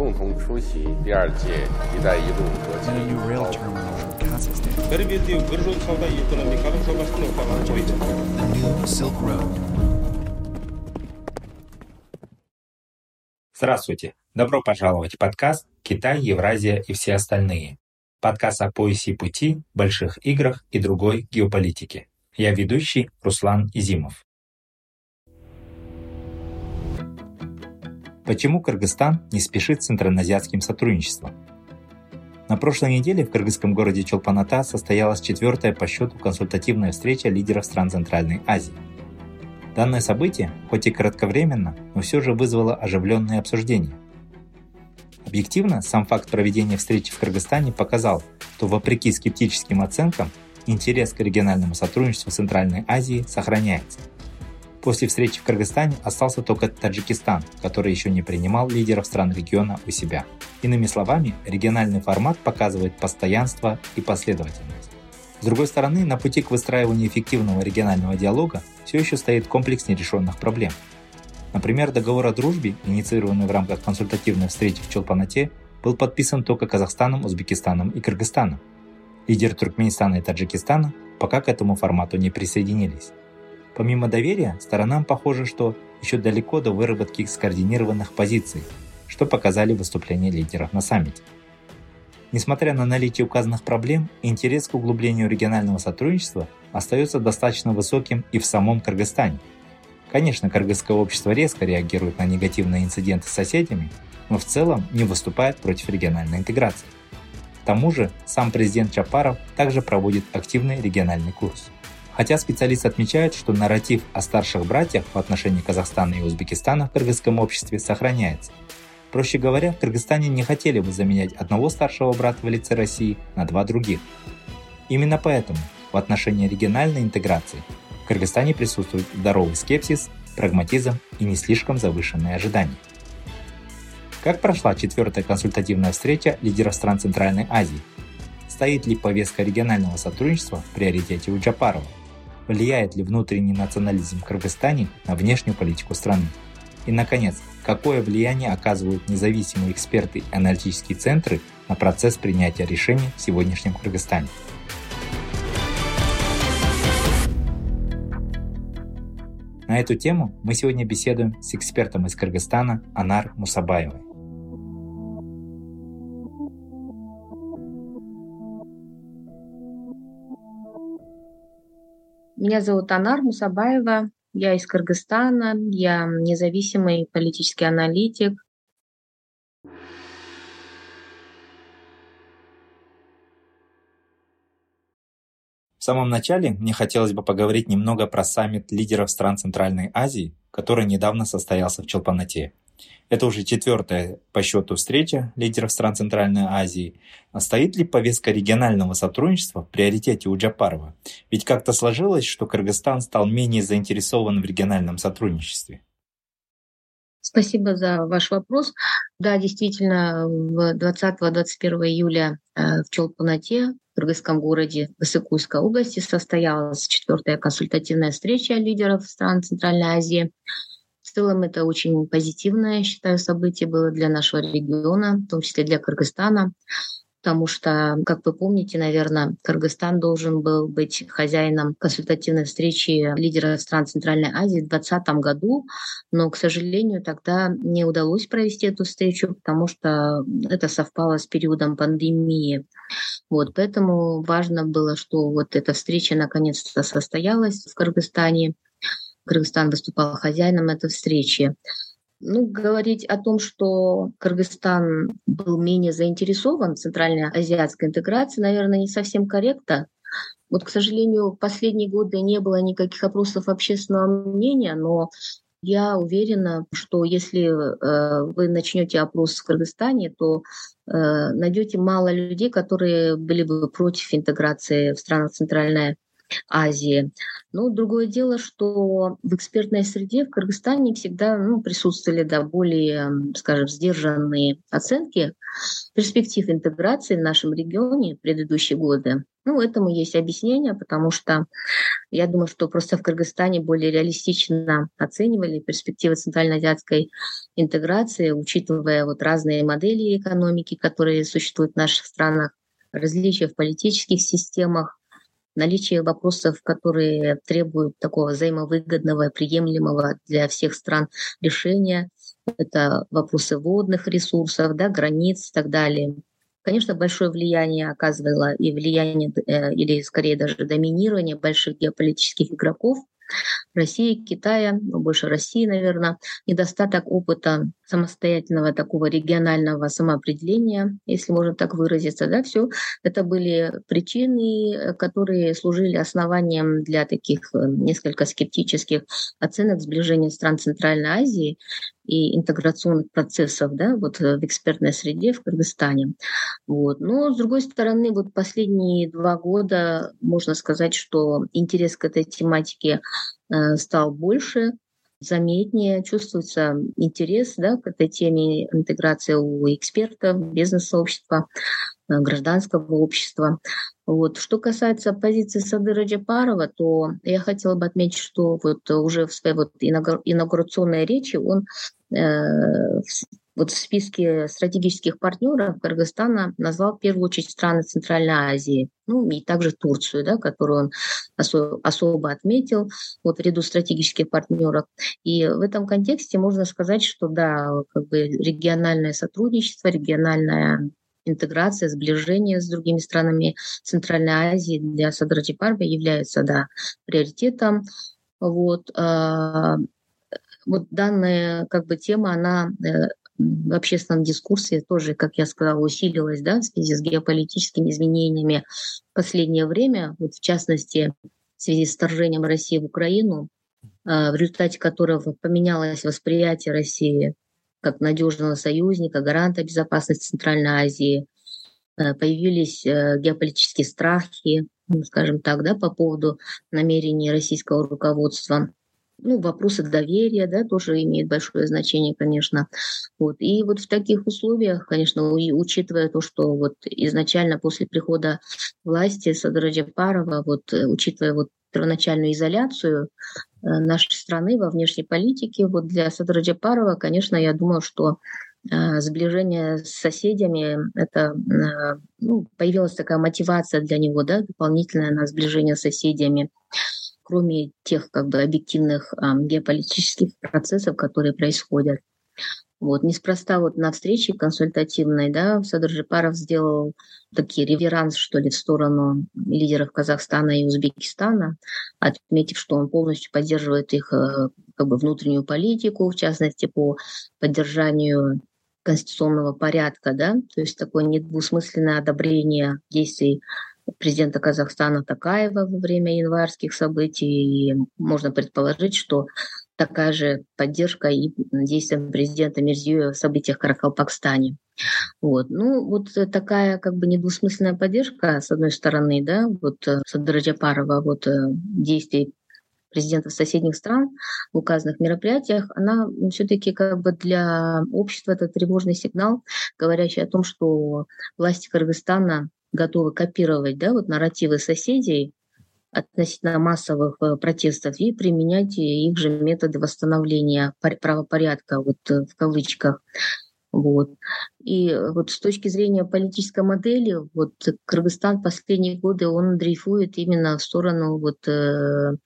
共同出席第二届“一带一路”国际 and a new rail terminal in Kazakhstan, Перевізів біржу сауда і економіка, що вас не the new Silk Road. Здравствуйте! Добро пожаловать в подкаст «Китай, Евразия и все остальные». Подкаст о поясе пути, больших играх и другой геополитике. Я ведущий Руслан Изимов. Почему Кыргызстан не спешит с центральноазиатским сотрудничеством? На прошлой неделе в кыргызском городе Чолпаната состоялась четвертая по счету консультативная встреча лидеров стран Центральной Азии. Данное событие, хоть и кратковременно, но все же вызвало оживленные обсуждения. Объективно, сам факт проведения встречи в Кыргызстане показал, что вопреки скептическим оценкам, интерес к региональному сотрудничеству Центральной Азии сохраняется – После встречи в Кыргызстане остался только Таджикистан, который еще не принимал лидеров стран региона у себя. Иными словами, региональный формат показывает постоянство и последовательность. С другой стороны, на пути к выстраиванию эффективного регионального диалога все еще стоит комплекс нерешенных проблем. Например, договор о дружбе, инициированный в рамках консультативной встречи в Челпанате, был подписан только Казахстаном, Узбекистаном и Кыргызстаном. Лидеры Туркменистана и Таджикистана пока к этому формату не присоединились. Помимо доверия, сторонам похоже, что еще далеко до выработки скоординированных позиций, что показали выступления лидеров на саммите. Несмотря на наличие указанных проблем, интерес к углублению регионального сотрудничества остается достаточно высоким и в самом Кыргызстане. Конечно, кыргызское общество резко реагирует на негативные инциденты с соседями, но в целом не выступает против региональной интеграции. К тому же, сам президент Чапаров также проводит активный региональный курс. Хотя специалисты отмечают, что нарратив о старших братьях в отношении Казахстана и Узбекистана в кыргызском обществе сохраняется. Проще говоря, в Кыргызстане не хотели бы заменять одного старшего брата в лице России на два других. Именно поэтому в отношении региональной интеграции в Кыргызстане присутствует здоровый скепсис, прагматизм и не слишком завышенные ожидания. Как прошла четвертая консультативная встреча лидеров стран Центральной Азии? Стоит ли повестка регионального сотрудничества в приоритете у Джапарова? Влияет ли внутренний национализм в Кыргызстане на внешнюю политику страны? И, наконец, какое влияние оказывают независимые эксперты и аналитические центры на процесс принятия решений в сегодняшнем Кыргызстане? На эту тему мы сегодня беседуем с экспертом из Кыргызстана Анар Мусабаевой. Меня зовут Анар Мусабаева, я из Кыргызстана, я независимый политический аналитик. В самом начале мне хотелось бы поговорить немного про саммит лидеров стран Центральной Азии, который недавно состоялся в Челпанате. Это уже четвертая по счету встреча лидеров стран Центральной Азии. А стоит ли повестка регионального сотрудничества в приоритете у Джапарова? Ведь как-то сложилось, что Кыргызстан стал менее заинтересован в региональном сотрудничестве. Спасибо за ваш вопрос. Да, действительно, в 20-21 июля э, в Челпанате, в кыргызском городе Высокуйской области, состоялась четвертая консультативная встреча лидеров стран Центральной Азии. В целом это очень позитивное, считаю, событие было для нашего региона, в том числе для Кыргызстана, потому что, как вы помните, наверное, Кыргызстан должен был быть хозяином консультативной встречи лидеров стран Центральной Азии в 2020 году, но, к сожалению, тогда не удалось провести эту встречу, потому что это совпало с периодом пандемии. Вот, поэтому важно было, что вот эта встреча наконец-то состоялась в Кыргызстане. Кыргызстан выступал хозяином этой встречи. Ну, говорить о том, что Кыргызстан был менее заинтересован в центральноазиатской интеграции, наверное, не совсем корректно. Вот, к сожалению, в последние годы не было никаких опросов общественного мнения, но я уверена, что если э, вы начнете опрос в Кыргызстане, то э, найдете мало людей, которые были бы против интеграции в странах Центральной Азии. Но другое дело, что в экспертной среде в Кыргызстане всегда ну, присутствовали да, более, скажем, сдержанные оценки перспектив интеграции в нашем регионе в предыдущие годы. Ну, этому есть объяснение, потому что я думаю, что просто в Кыргызстане более реалистично оценивали перспективы центральноазиатской интеграции, учитывая вот разные модели экономики, которые существуют в наших странах, различия в политических системах, наличие вопросов, которые требуют такого взаимовыгодного, приемлемого для всех стран решения. Это вопросы водных ресурсов, да, границ и так далее. Конечно, большое влияние оказывало и влияние, э, или скорее даже доминирование больших геополитических игроков России, Китая, ну, больше России, наверное, недостаток опыта самостоятельного такого регионального самоопределения, если можно так выразиться, да, все это были причины, которые служили основанием для таких э, несколько скептических оценок сближения стран Центральной Азии и интеграционных процессов да, вот в экспертной среде в Кыргызстане. Вот. Но, с другой стороны, вот последние два года можно сказать, что интерес к этой тематике Э, стал больше, заметнее, чувствуется интерес да, к этой теме интеграции у экспертов, бизнес-сообщества, э, гражданского общества. Вот. Что касается позиции Садыра Джапарова, то я хотела бы отметить, что вот уже в своей вот инаугурационной речи он э, вот в списке стратегических партнеров Кыргызстана назвал в первую очередь страны Центральной Азии, ну и также Турцию, да, которую он осо- особо отметил вот в ряду стратегических партнеров. И в этом контексте можно сказать, что да, как бы региональное сотрудничество, региональная интеграция, сближение с другими странами Центральной Азии для Садраджи Парба является да, приоритетом. Вот, э, вот данная как бы тема, она э, в общественном дискурсе тоже, как я сказала, усилилась да, в связи с геополитическими изменениями в последнее время, вот в частности, в связи с вторжением России в Украину, а, в результате которого поменялось восприятие России как надежного союзника, гаранта безопасности Центральной Азии, а, появились э, геополитические страхи, ну, скажем так, да, по поводу намерений российского руководства ну, вопросы доверия, да, тоже имеют большое значение, конечно. Вот. И вот в таких условиях, конечно, учитывая то, что вот изначально после прихода власти Садра Джапарова, вот, э, учитывая вот первоначальную изоляцию э, нашей страны во внешней политике, вот для Садра Джапарова, конечно, я думаю, что э, сближение с соседями, это ну, появилась такая мотивация для него, да, дополнительное на сближение с соседями кроме тех как бы объективных а, геополитических процессов, которые происходят. Вот. Неспроста вот на встрече консультативной да, Садр Жипаров сделал такие реверанс, что ли, в сторону лидеров Казахстана и Узбекистана, отметив, что он полностью поддерживает их э, как бы, внутреннюю политику, в частности, по поддержанию конституционного порядка, да, то есть такое недвусмысленное одобрение действий президента Казахстана Такаева во время январских событий. И можно предположить, что такая же поддержка и действиям президента Мирзиёва в событиях в Каракалпакстане. Вот. Ну, вот такая как бы недвусмысленная поддержка, с одной стороны, да, вот э, Садараджапарова, вот э, действий президентов соседних стран в указанных мероприятиях, она все-таки как бы для общества это тревожный сигнал, говорящий о том, что власти Кыргызстана готовы копировать да, вот нарративы соседей относительно массовых э, протестов и применять их же методы восстановления правопорядка вот э, в кавычках. Вот. И вот с точки зрения политической модели, вот Кыргызстан последние годы он дрейфует именно в сторону вот, э,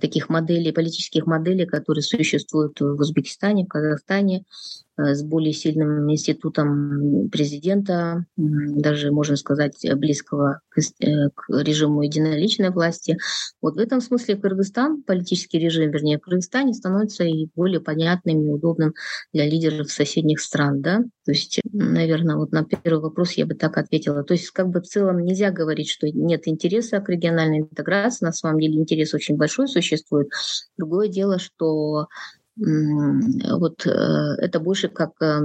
таких моделей, политических моделей, которые существуют в Узбекистане, в Казахстане, Э, с более сильным институтом президента, даже, можно сказать, близкого к, э, к режиму единоличной власти. Вот в этом смысле Кыргызстан, политический режим, вернее, в Кыргызстане становится и более понятным и удобным для лидеров соседних стран. Да? То есть, наверное, вот на первый вопрос я бы так ответила. То есть, как бы в целом нельзя говорить, что нет интереса к региональной интеграции. На самом деле интерес очень большой существует. Другое дело, что вот э, это больше как э,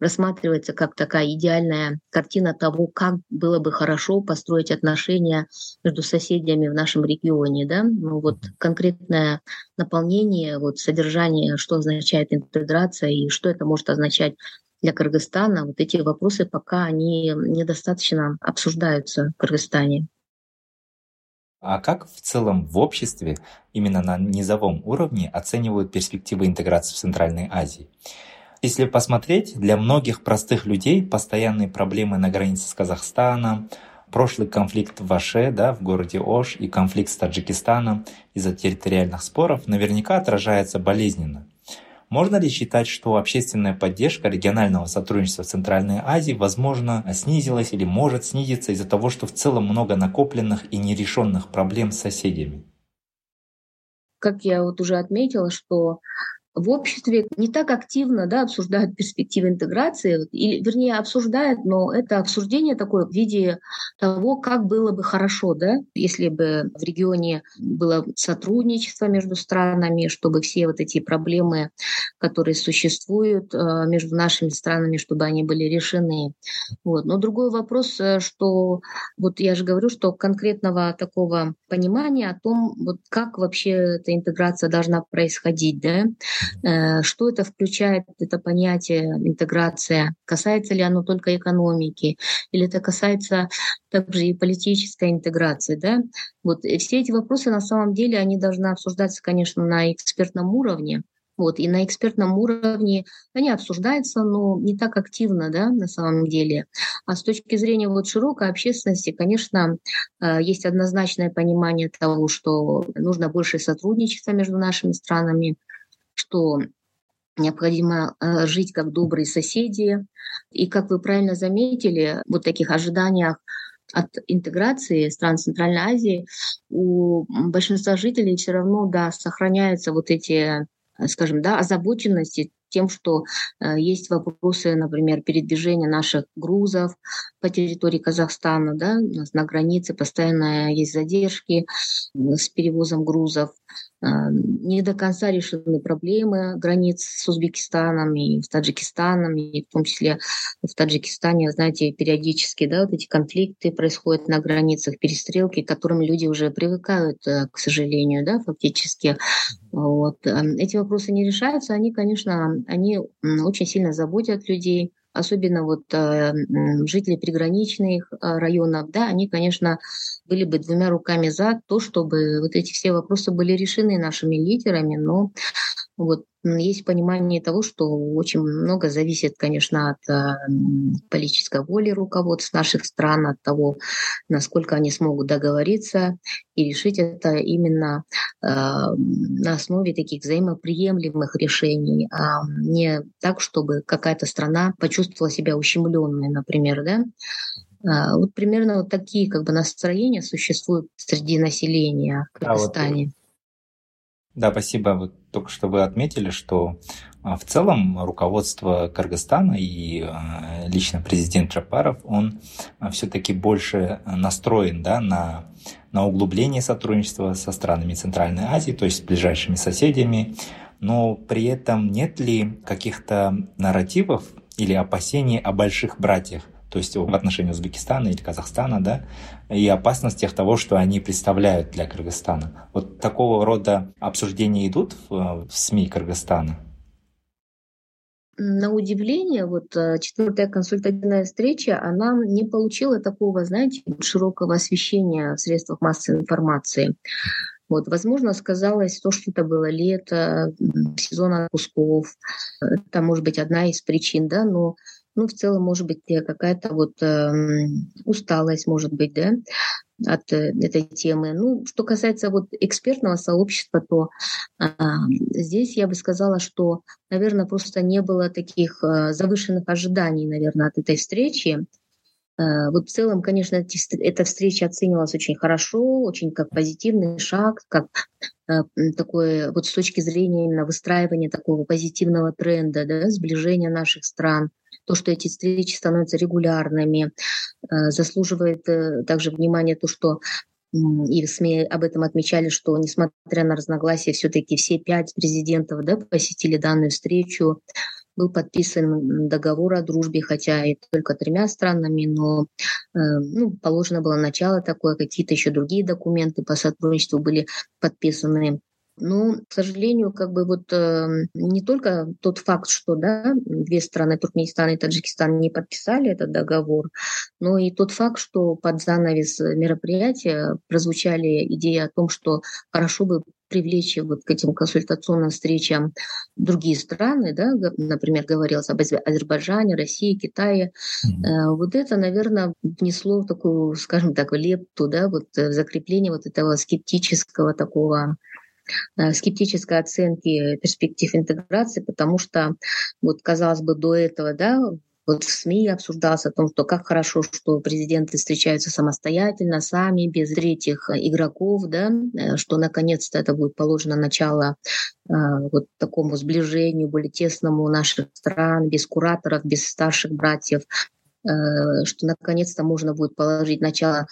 рассматривается как такая идеальная картина того, как было бы хорошо построить отношения между соседями в нашем регионе. Да? Ну, вот конкретное наполнение, вот содержание, что означает интеграция и что это может означать для Кыргызстана, вот эти вопросы пока они недостаточно обсуждаются в Кыргызстане. А как в целом в обществе, именно на низовом уровне, оценивают перспективы интеграции в Центральной Азии? Если посмотреть, для многих простых людей постоянные проблемы на границе с Казахстаном, прошлый конфликт в Аше, да, в городе Ош, и конфликт с Таджикистаном из-за территориальных споров наверняка отражается болезненно. Можно ли считать, что общественная поддержка регионального сотрудничества в Центральной Азии, возможно, снизилась или может снизиться из-за того, что в целом много накопленных и нерешенных проблем с соседями? Как я вот уже отметила, что в обществе не так активно да, обсуждают перспективы интеграции, или, вернее, обсуждают, но это обсуждение такое в виде того, как было бы хорошо, да, если бы в регионе было сотрудничество между странами, чтобы все вот эти проблемы, которые существуют э, между нашими странами, чтобы они были решены. Вот. Но другой вопрос, э, что вот я же говорю, что конкретного такого понимания о том, вот как вообще эта интеграция должна происходить, да, что это включает, это понятие интеграция? Касается ли оно только экономики? Или это касается также и политической интеграции? Да? Вот и все эти вопросы на самом деле, они должны обсуждаться, конечно, на экспертном уровне, вот, и на экспертном уровне они обсуждаются, но не так активно, да, на самом деле. А с точки зрения вот широкой общественности, конечно, э, есть однозначное понимание того, что нужно больше сотрудничества между нашими странами, что необходимо э, жить как добрые соседи. И, как вы правильно заметили, вот таких ожиданиях от интеграции стран Центральной Азии у большинства жителей все равно, да, сохраняются вот эти, скажем, да, озабоченности тем, что э, есть вопросы, например, передвижения наших грузов по территории Казахстана, да, у нас на границе постоянно есть задержки с перевозом грузов, э, не до конца решены проблемы границ с Узбекистаном и с Таджикистаном, и в том числе в Таджикистане, знаете, периодически, да, вот эти конфликты происходят на границах, перестрелки, к которым люди уже привыкают, э, к сожалению, да, фактически. Вот. Эти вопросы не решаются, они, конечно, они очень сильно заботят людей, особенно вот э, жители приграничных э, районов, да, они, конечно, были бы двумя руками за то, чтобы вот эти все вопросы были решены нашими лидерами, но вот есть понимание того, что очень много зависит, конечно, от э, политической воли руководств наших стран, от того, насколько они смогут договориться и решить это именно э, на основе таких взаимоприемлемых решений, а не так, чтобы какая-то страна почувствовала себя ущемленной, например, да. А, вот примерно вот такие как бы настроения существуют среди населения в Кыргызстане. А вот да, спасибо. Вот только что вы отметили, что а, в целом руководство Кыргызстана и а, лично президент Джапаров, он а, все-таки больше настроен да, на, на углубление сотрудничества со странами Центральной Азии, то есть с ближайшими соседями, но при этом нет ли каких-то нарративов или опасений о больших братьях, то есть в отношении Узбекистана или Казахстана, да, и опасностях того, что они представляют для Кыргызстана. Вот такого рода обсуждения идут в, в СМИ Кыргызстана? На удивление, вот э, четвертая консультативная встреча, она не получила такого, знаете, широкого освещения в средствах массовой информации. Вот, возможно, сказалось то, что это было лето, сезон отпусков. Это может быть одна из причин, да, но ну, в целом, может быть, какая-то вот э, усталость, может быть, да, от э, этой темы. Ну, что касается вот экспертного сообщества, то э, здесь я бы сказала, что, наверное, просто не было таких э, завышенных ожиданий, наверное, от этой встречи. Э, вот в целом, конечно, эта встреча оценивалась очень хорошо, очень как позитивный шаг, как э, такое вот с точки зрения именно выстраивания такого позитивного тренда, да, сближения наших стран то, что эти встречи становятся регулярными, э, заслуживает э, также внимания то, что и в СМИ об этом отмечали, что несмотря на разногласия, все-таки все пять президентов да, посетили данную встречу. был подписан договор о дружбе, хотя и только тремя странами, но э, ну, положено было начало такое, какие-то еще другие документы по сотрудничеству были подписаны. Ну, к сожалению, как бы вот э, не только тот факт, что да, две страны, Туркменистан и Таджикистан, не подписали этот договор, но и тот факт, что под занавес мероприятия прозвучали идеи о том, что хорошо бы привлечь вот к этим консультационным встречам другие страны, да, например, говорилось об Азербайджане, России, Китае. Mm-hmm. Вот это, наверное, внесло такую, скажем так, лепту, да, вот э, закрепление вот этого скептического такого скептической оценки перспектив интеграции, потому что, вот, казалось бы, до этого, да, вот в СМИ обсуждалось о том, что как хорошо, что президенты встречаются самостоятельно, сами, без третьих игроков, да, э, что наконец-то это будет положено начало э, вот такому сближению более тесному наших стран, без кураторов, без старших братьев, Э, что наконец-то можно будет положить начало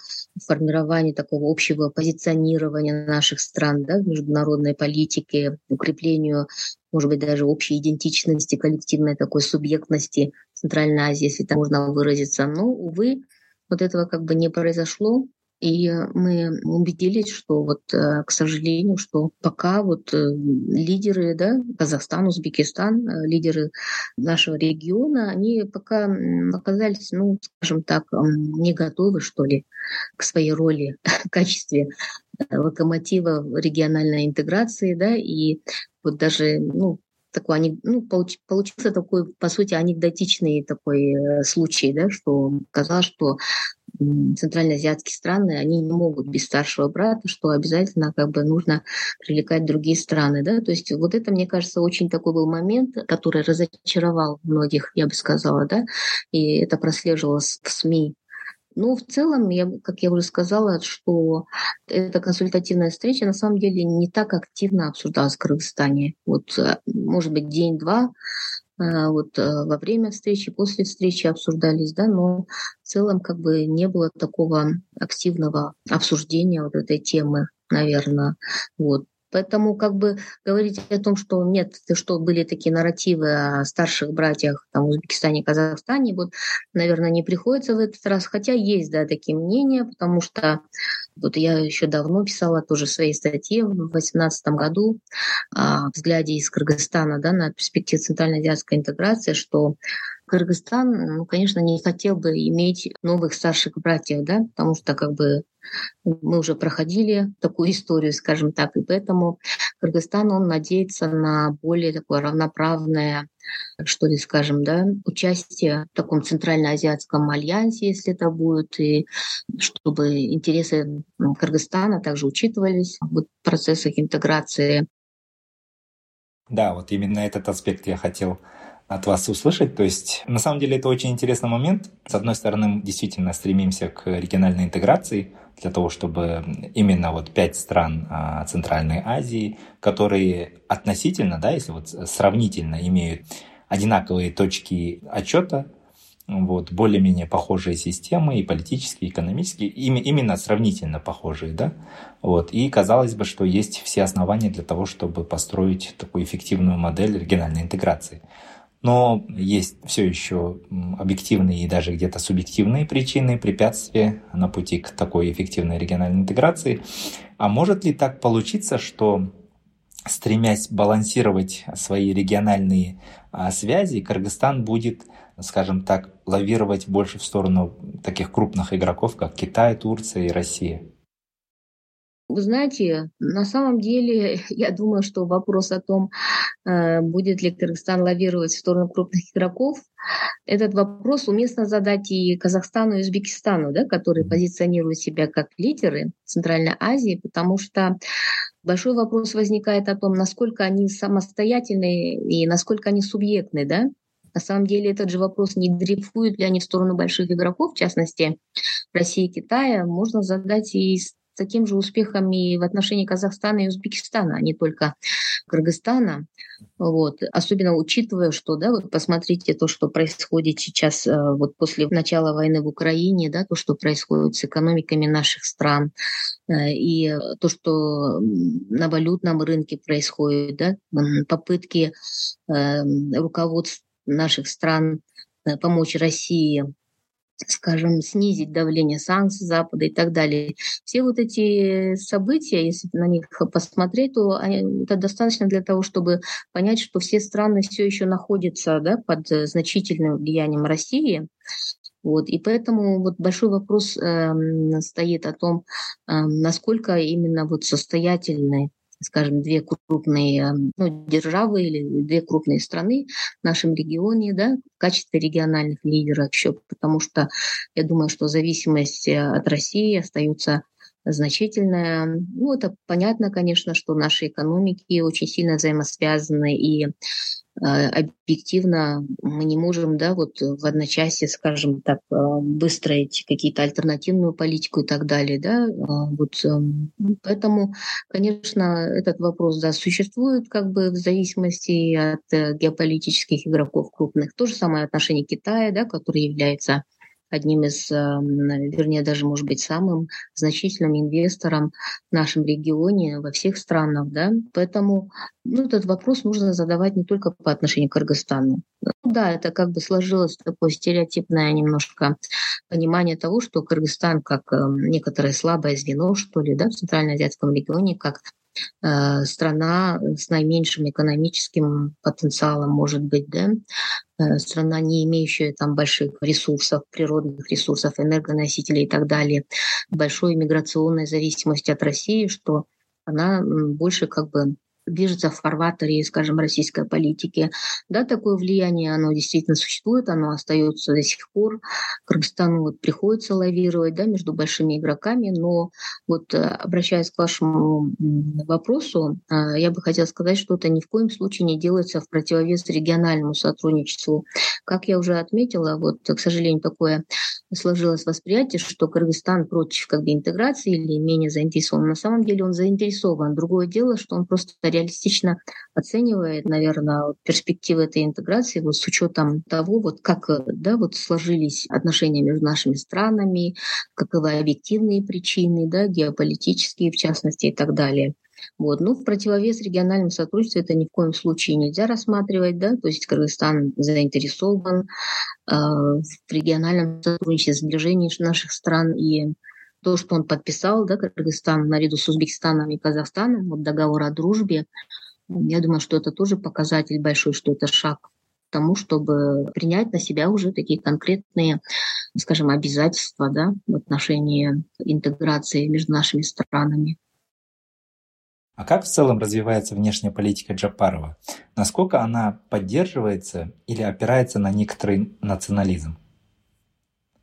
формированию такого общего позиционирования наших стран да, в международной политике, укреплению, может быть, даже общей идентичности, коллективной такой субъектности Центральной Азии, если так можно выразиться. Но, увы, вот этого как бы не произошло. И мы убедились, что вот, э, к сожалению, что пока вот э, лидеры, да, Казахстан, Узбекистан, э, лидеры нашего региона, они пока оказались, ну, скажем так, не готовы, что ли, к своей роли в качестве локомотива региональной интеграции, да, и вот даже, ну, такой, ну, получ, получился такой, по сути, анекдотичный такой случай, да, что казалось, что центральноазиатские страны, они не могут без старшего брата, что обязательно как бы нужно привлекать другие страны. Да? То есть вот это, мне кажется, очень такой был момент, который разочаровал многих, я бы сказала, да, и это прослеживалось в СМИ. Ну, в целом, я, как я уже сказала, что эта консультативная встреча на самом деле не так активно обсуждалась в Кыргызстане. Вот, э, может быть, день-два а, вот э, во время встречи, после встречи обсуждались, да, но в целом как бы не было такого активного обсуждения вот этой темы, наверное. Вот. Поэтому как бы говорить о том, что нет, что были такие нарративы о старших братьях там, в Узбекистане Казахстане, вот, наверное, не приходится в этот раз. Хотя есть, да, такие мнения, потому что вот я еще давно писала тоже свои статьи в 2018 году о взгляде из Кыргызстана да, на перспективу центральноазиатской интеграции, что Кыргызстан, ну, конечно, не хотел бы иметь новых старших братьев, да, потому что как бы мы уже проходили такую историю, скажем так, и поэтому Кыргызстан, он надеется на более такое равноправное, что ли, скажем, да, участие в таком центральноазиатском альянсе, если это будет, и чтобы интересы Кыргызстана также учитывались в процессах интеграции. Да, вот именно этот аспект я хотел от вас услышать. То есть, на самом деле, это очень интересный момент. С одной стороны, мы действительно стремимся к региональной интеграции для того, чтобы именно вот пять стран а, Центральной Азии, которые относительно, да, если вот сравнительно имеют одинаковые точки отчета, вот, более-менее похожие системы и политические, и экономические, именно сравнительно похожие, да, вот, и казалось бы, что есть все основания для того, чтобы построить такую эффективную модель региональной интеграции. Но есть все еще объективные и даже где-то субъективные причины, препятствия на пути к такой эффективной региональной интеграции. А может ли так получиться, что стремясь балансировать свои региональные а, связи, Кыргызстан будет, скажем так, лавировать больше в сторону таких крупных игроков, как Китай, Турция и Россия? Вы знаете, на самом деле, я думаю, что вопрос о том, э, будет ли Кыргызстан лавировать в сторону крупных игроков, этот вопрос уместно задать и Казахстану, и Узбекистану, да, которые позиционируют себя как лидеры Центральной Азии, потому что большой вопрос возникает о том, насколько они самостоятельны и насколько они субъектны, да, на самом деле этот же вопрос, не дрейфуют ли они в сторону больших игроков, в частности России и Китая, можно задать и таким же успехом и в отношении Казахстана и Узбекистана, а не только Кыргызстана. Вот. Особенно учитывая, что, да, вот посмотрите то, что происходит сейчас э, вот после начала войны в Украине, да, то, что происходит с экономиками наших стран, э, и то, что на валютном рынке происходит, да, попытки э, руководств наших стран помочь России скажем, снизить давление санкций Запада и так далее. Все вот эти события, если на них посмотреть, то они, это достаточно для того, чтобы понять, что все страны все еще находятся да, под значительным влиянием России. Вот, и поэтому вот большой вопрос э, стоит о том, э, насколько именно вот состоятельны скажем, две крупные ну, державы или две крупные страны в нашем регионе, да, в качестве региональных лидеров еще, потому что я думаю, что зависимость э, от России остается значительная. Ну, это понятно, конечно, что наши экономики очень сильно взаимосвязаны, и Э, объективно мы не можем да, вот в одночасье, скажем так, э, выстроить какие-то альтернативную политику и так далее. Да? Э, вот, эм, поэтому, конечно, этот вопрос да, существует как бы в зависимости от геополитических игроков крупных. То же самое отношение Китая, да, который является одним из, вернее, даже, может быть, самым значительным инвестором в нашем регионе, во всех странах. Да? Поэтому ну, этот вопрос нужно задавать не только по отношению к Кыргызстану. Ну, да, это как бы сложилось такое стереотипное немножко понимание того, что Кыргызстан как некоторое слабое звено, что ли, да, в Центральноазиатском регионе, как Э, страна с наименьшим экономическим потенциалом, может быть, да, страна, не имеющая там больших ресурсов, природных ресурсов, энергоносителей и так далее, большой миграционной зависимости от России, что она больше как бы движется в фарватере, скажем, российской политики. Да, такое влияние, оно действительно существует, оно остается до сих пор. Кыргызстану вот приходится лавировать да, между большими игроками, но вот э, обращаясь к вашему вопросу, э, я бы хотела сказать, что это ни в коем случае не делается в противовес региональному сотрудничеству. Как я уже отметила, вот, к сожалению, такое сложилось восприятие, что Кыргызстан против как бы, интеграции или менее заинтересован. На самом деле он заинтересован. Другое дело, что он просто реалистично оценивает, наверное, перспективы этой интеграции вот с учетом того, вот как да, вот сложились отношения между нашими странами, каковы объективные причины, да, геополитические в частности и так далее. Вот. Ну, в противовес региональному сотрудничеству это ни в коем случае нельзя рассматривать, да, то есть Кыргызстан заинтересован э, в региональном сотрудничестве, сближении наших стран и то, что он подписал, да, Кыргызстан наряду с Узбекистаном и Казахстаном, вот договор о дружбе, я думаю, что это тоже показатель большой, что это шаг к тому, чтобы принять на себя уже такие конкретные, скажем, обязательства да, в отношении интеграции между нашими странами. А как в целом развивается внешняя политика Джапарова? Насколько она поддерживается или опирается на некоторый национализм?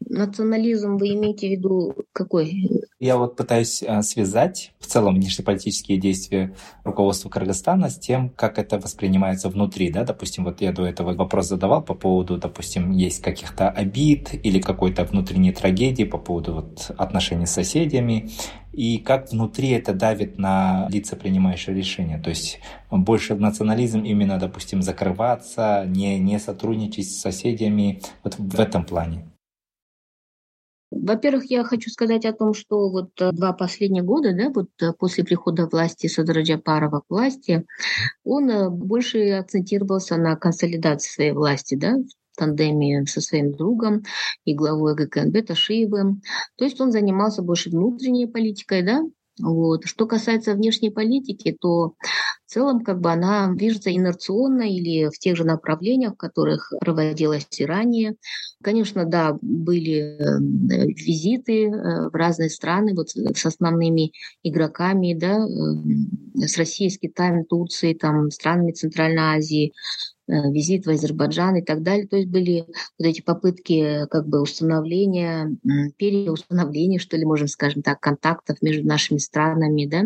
Национализм вы имеете в виду какой? Я вот пытаюсь а, связать в целом внешнеполитические действия руководства Кыргызстана с тем, как это воспринимается внутри. Да? Допустим, вот я до этого вопрос задавал по поводу, допустим, есть каких-то обид или какой-то внутренней трагедии по поводу вот отношений с соседями и как внутри это давит на лица, принимающие решения. То есть больше национализм именно, допустим, закрываться, не, не сотрудничать с соседями вот в этом плане. Во-первых, я хочу сказать о том, что вот э, два последних года, да, вот э, после прихода власти Садра Джапарова к власти, он э, больше акцентировался на консолидации своей власти, да, в тандеме со своим другом и главой ГКНБ Ташиевым. То есть он занимался больше внутренней политикой, да, вот. Что касается внешней политики, то в целом как бы она движется инерционно или в тех же направлениях, в которых проводилась и ранее. Конечно, да, были э, визиты э, в разные страны вот с основными игроками, да, э, с Россией, с Китаем, Турцией, там, странами Центральной Азии, Э, визит в Азербайджан и так далее. То есть были вот эти попытки как бы установления, переустановления, что ли, можем скажем так, контактов между нашими странами. Да?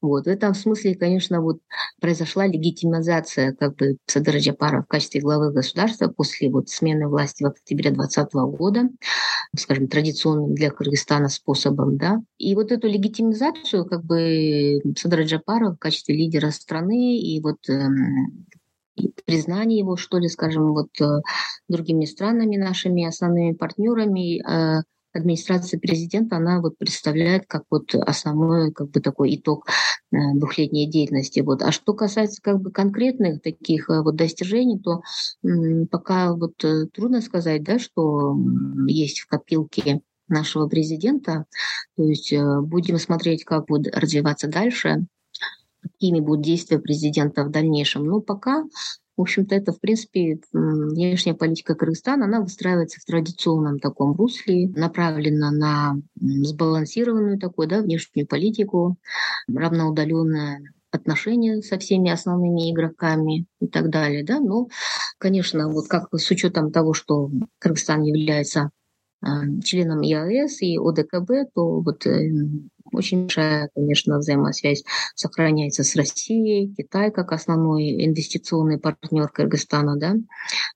Вот. В этом смысле, конечно, вот произошла легитимизация как бы Садыра Джапара в качестве главы государства после вот смены власти в октябре 2020 года, скажем, традиционным для Кыргызстана способом. Да? И вот эту легитимизацию как бы Садыра Джапара в качестве лидера страны и вот эм, признание его, что ли, скажем, вот э, другими странами, нашими основными партнерами, э, администрация президента, она вот представляет как вот основной как бы такой итог э, двухлетней деятельности. Вот. А что касается как бы конкретных таких вот достижений, то пока вот трудно сказать, да, что есть в копилке нашего президента. То есть будем смотреть, как будет развиваться дальше, какими будут действия президента в дальнейшем. Но пока в общем-то, это, в принципе, внешняя политика Кыргызстана, она выстраивается в традиционном таком русле, направлена на сбалансированную такую, да, внешнюю политику, равноудаленное отношения со всеми основными игроками и так далее, да, но, конечно, вот как с учетом того, что Кыргызстан является а, членом ЕАЭС и ОДКБ, то вот э, очень большая, конечно, взаимосвязь сохраняется с Россией, Китай как основной инвестиционный партнер Кыргызстана, да.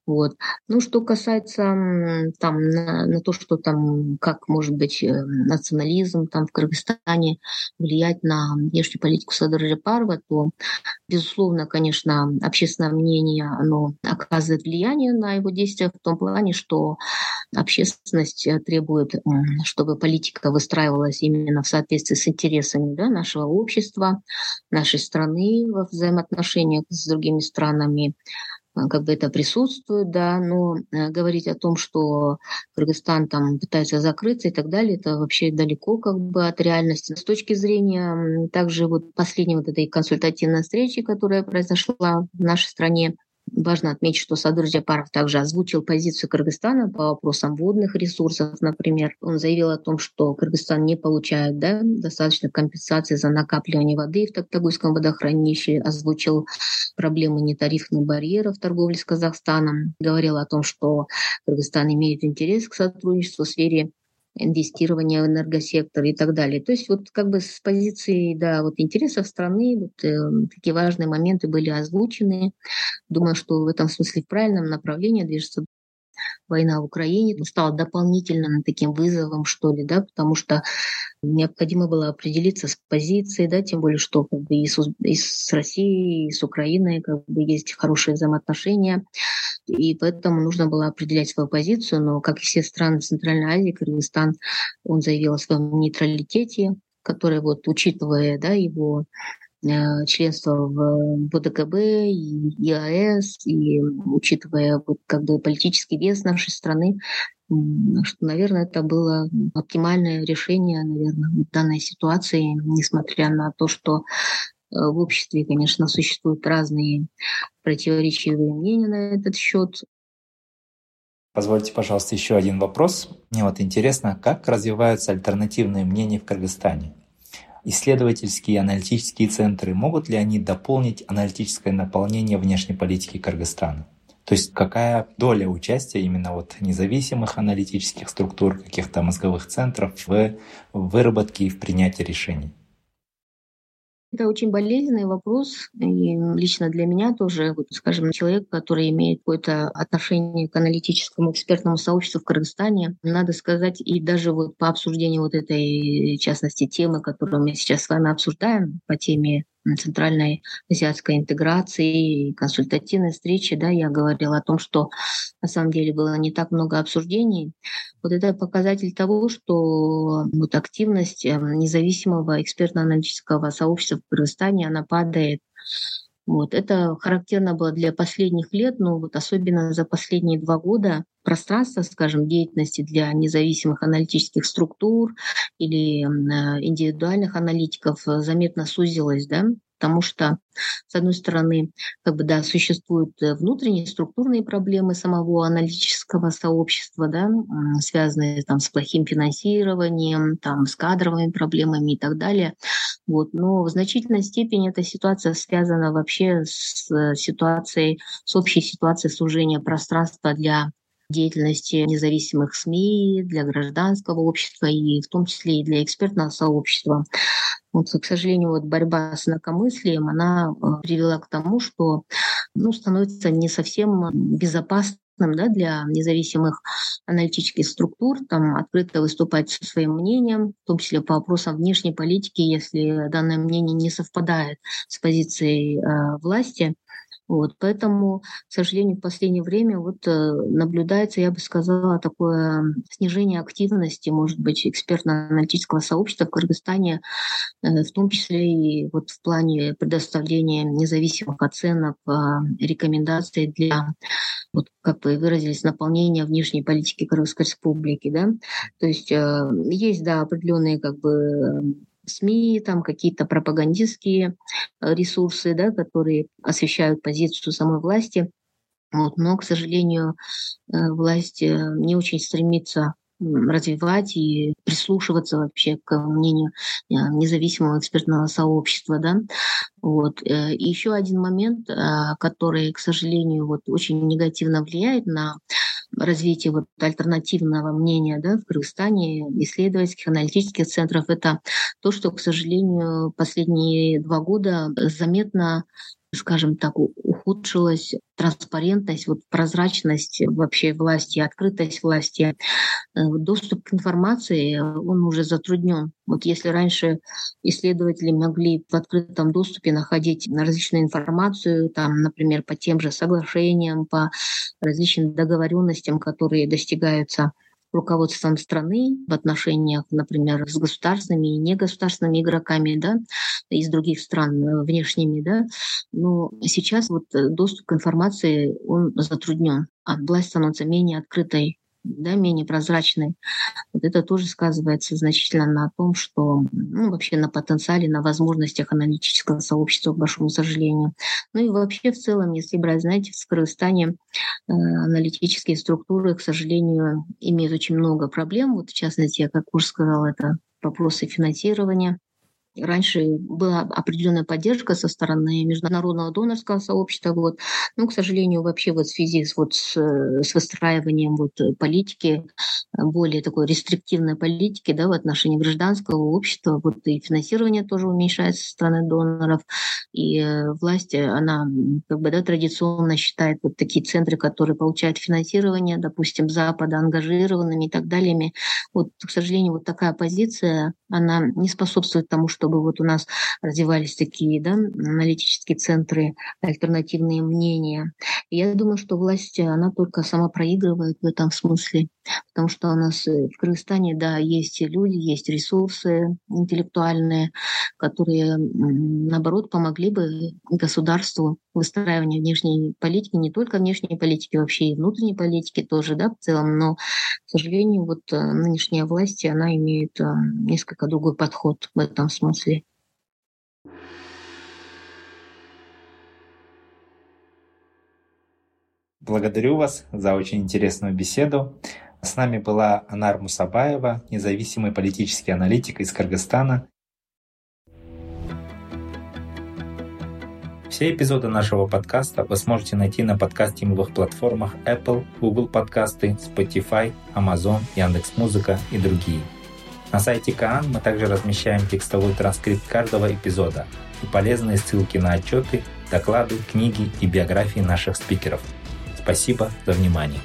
Вот. Ну, что касается там на, на то, что там, как может быть э, национализм там в Кыргызстане влиять на внешнюю политику Садыр Джапарова, то, безусловно, конечно, общественное мнение, оно оказывает влияние на его действия в том плане, что общественность э, требует, чтобы политика выстраивалась именно в соответствии соответствии с интересами да, нашего общества, нашей страны во взаимоотношениях с другими странами э, как бы это присутствует, да, но э, говорить о том, что Кыргызстан там пытается закрыться и так далее, это вообще далеко как бы от реальности. С точки зрения также вот последней вот этой консультативной встречи, которая произошла в нашей стране, Важно отметить, что Садыр Джапаров также озвучил позицию Кыргызстана по вопросам водных ресурсов, например. Он заявил о том, что Кыргызстан не получает да, достаточно компенсации за накапливание воды в Токтагульском водохранилище, озвучил проблемы нетарифных барьеров в торговле с Казахстаном, говорил о том, что Кыргызстан имеет интерес к сотрудничеству в сфере инвестирования в энергосектор и так далее. То есть вот как бы с позиции да, вот интересов страны вот, э, такие важные моменты были озвучены. Думаю, что в этом смысле в правильном направлении движется война в Украине стала дополнительным таким вызовом, что ли, да, потому что необходимо было определиться с позицией, да, тем более, что как бы и с, и с Россией, и с Украиной как бы есть хорошие взаимоотношения, и поэтому нужно было определять свою позицию, но, как и все страны Центральной Азии, Кыргызстан, он заявил о своем нейтралитете, который, вот, учитывая да, его Э, членство в ВДКБ и ЕАЭС, и учитывая вот как бы политический вес нашей страны, что, наверное, это было оптимальное решение, наверное, в данной ситуации, несмотря на то, что в обществе, конечно, существуют разные противоречивые мнения на этот счет. Позвольте, пожалуйста, еще один вопрос. Мне вот интересно, как развиваются альтернативные мнения в Кыргызстане? Исследовательские и аналитические центры, могут ли они дополнить аналитическое наполнение внешней политики Кыргызстана? То есть какая доля участия именно вот независимых аналитических структур, каких-то мозговых центров в выработке и в принятии решений? Это очень болезненный вопрос, и лично для меня тоже, вот, скажем, человек, который имеет какое-то отношение к аналитическому экспертному сообществу в Кыргызстане, надо сказать, и даже вот по обсуждению вот этой, в частности, темы, которую мы сейчас с вами обсуждаем, по теме центральной азиатской интеграции консультативной встречи, да, я говорила о том, что на самом деле было не так много обсуждений. Вот это показатель того, что вот активность эм, независимого экспертно-аналитического сообщества в Кыргызстане, она падает. Вот. Это характерно было для последних лет, но вот особенно за последние два года пространство, скажем, деятельности для независимых аналитических структур или э, индивидуальных аналитиков заметно сузилось, да, потому что, с одной стороны, как бы, да, существуют э, внутренние структурные проблемы самого аналитического сообщества, да, связанные там, с плохим финансированием, там, с кадровыми проблемами и так далее. Вот. Но в значительной степени эта ситуация связана вообще с э, ситуацией, с общей ситуацией сужения пространства для деятельности независимых СМИ, для гражданского общества и в том числе и для экспертного сообщества. Вот, к сожалению, вот борьба с инакомыслием, она э, привела к тому, что ну, становится не совсем безопасным да, для независимых аналитических структур, там открыто выступать со своим мнением, в том числе по вопросам внешней политики, если данное мнение не совпадает с позицией э, власти. Вот, поэтому, к сожалению, в последнее время вот э, наблюдается, я бы сказала, такое снижение активности, может быть, экспертно-аналитического сообщества в Кыргызстане, э, в том числе и вот в плане предоставления независимых оценок, а, рекомендаций для вот как вы выразились, наполнения внешней политики Кыргызской республики, да, то есть э, есть, да, определенные как бы СМИ, там какие-то пропагандистские э, ресурсы, да, которые освещают позицию самой власти. Вот, но, к сожалению, э, власть не очень стремится развивать и прислушиваться вообще к мнению независимого экспертного сообщества. Да? Вот. И еще один момент, который, к сожалению, вот очень негативно влияет на развитие вот альтернативного мнения да, в Кыргызстане, исследовательских, аналитических центров, это то, что, к сожалению, последние два года заметно скажем так, ухудшилась транспарентность, вот прозрачность вообще власти, открытость власти, э, доступ к информации, он уже затруднен. Вот если раньше исследователи могли в открытом доступе находить различную информацию, там, например, по тем же соглашениям, по различным договоренностям, которые достигаются руководством страны в отношениях, например, с государственными и негосударственными игроками, да, из других стран э, внешними, да. Но сейчас вот э, доступ к информации, он затруднен, а власть становится менее открытой да, менее прозрачной. Вот это тоже сказывается значительно на том, что ну, вообще на потенциале, на возможностях аналитического сообщества, к большому сожалению. Ну и вообще в целом, если брать, знаете, в Кыргызстане э, аналитические структуры, к сожалению, имеют очень много проблем. Вот в частности, я как уже сказала, это вопросы финансирования, Раньше была определенная поддержка со стороны международного донорского сообщества, вот. но, к сожалению, вообще вот в связи с, вот с, с выстраиванием вот политики, более такой рестриктивной политики да, в отношении гражданского общества, вот и финансирование тоже уменьшается со стороны доноров, и э, власть, она как бы да, традиционно считает вот такие центры, которые получают финансирование, допустим, Запада, ангажированными и так далее. Вот, к сожалению, вот такая позиция, она не способствует тому, что чтобы вот у нас развивались такие да, аналитические центры, альтернативные мнения. Я думаю, что власть, она только сама проигрывает в этом смысле, потому что у нас э, в Кыргызстане, да, есть люди, есть ресурсы интеллектуальные, которые, наоборот, помогли бы государству выстраиванию внешней политики, не только внешней политики, вообще и внутренней политики тоже, да, в целом, но, к сожалению, вот э, нынешняя власть, она имеет э, несколько другой подход в этом смысле. Благодарю вас за очень интересную беседу. С нами была Анар Мусабаева, независимый политический аналитик из Кыргызстана. Все эпизоды нашего подкаста вы сможете найти на подкастинговых платформах Apple, Google подкасты, Spotify, Amazon, Яндекс.Музыка и другие. На сайте Каан мы также размещаем текстовой транскрипт каждого эпизода и полезные ссылки на отчеты, доклады, книги и биографии наших спикеров. Спасибо за внимание.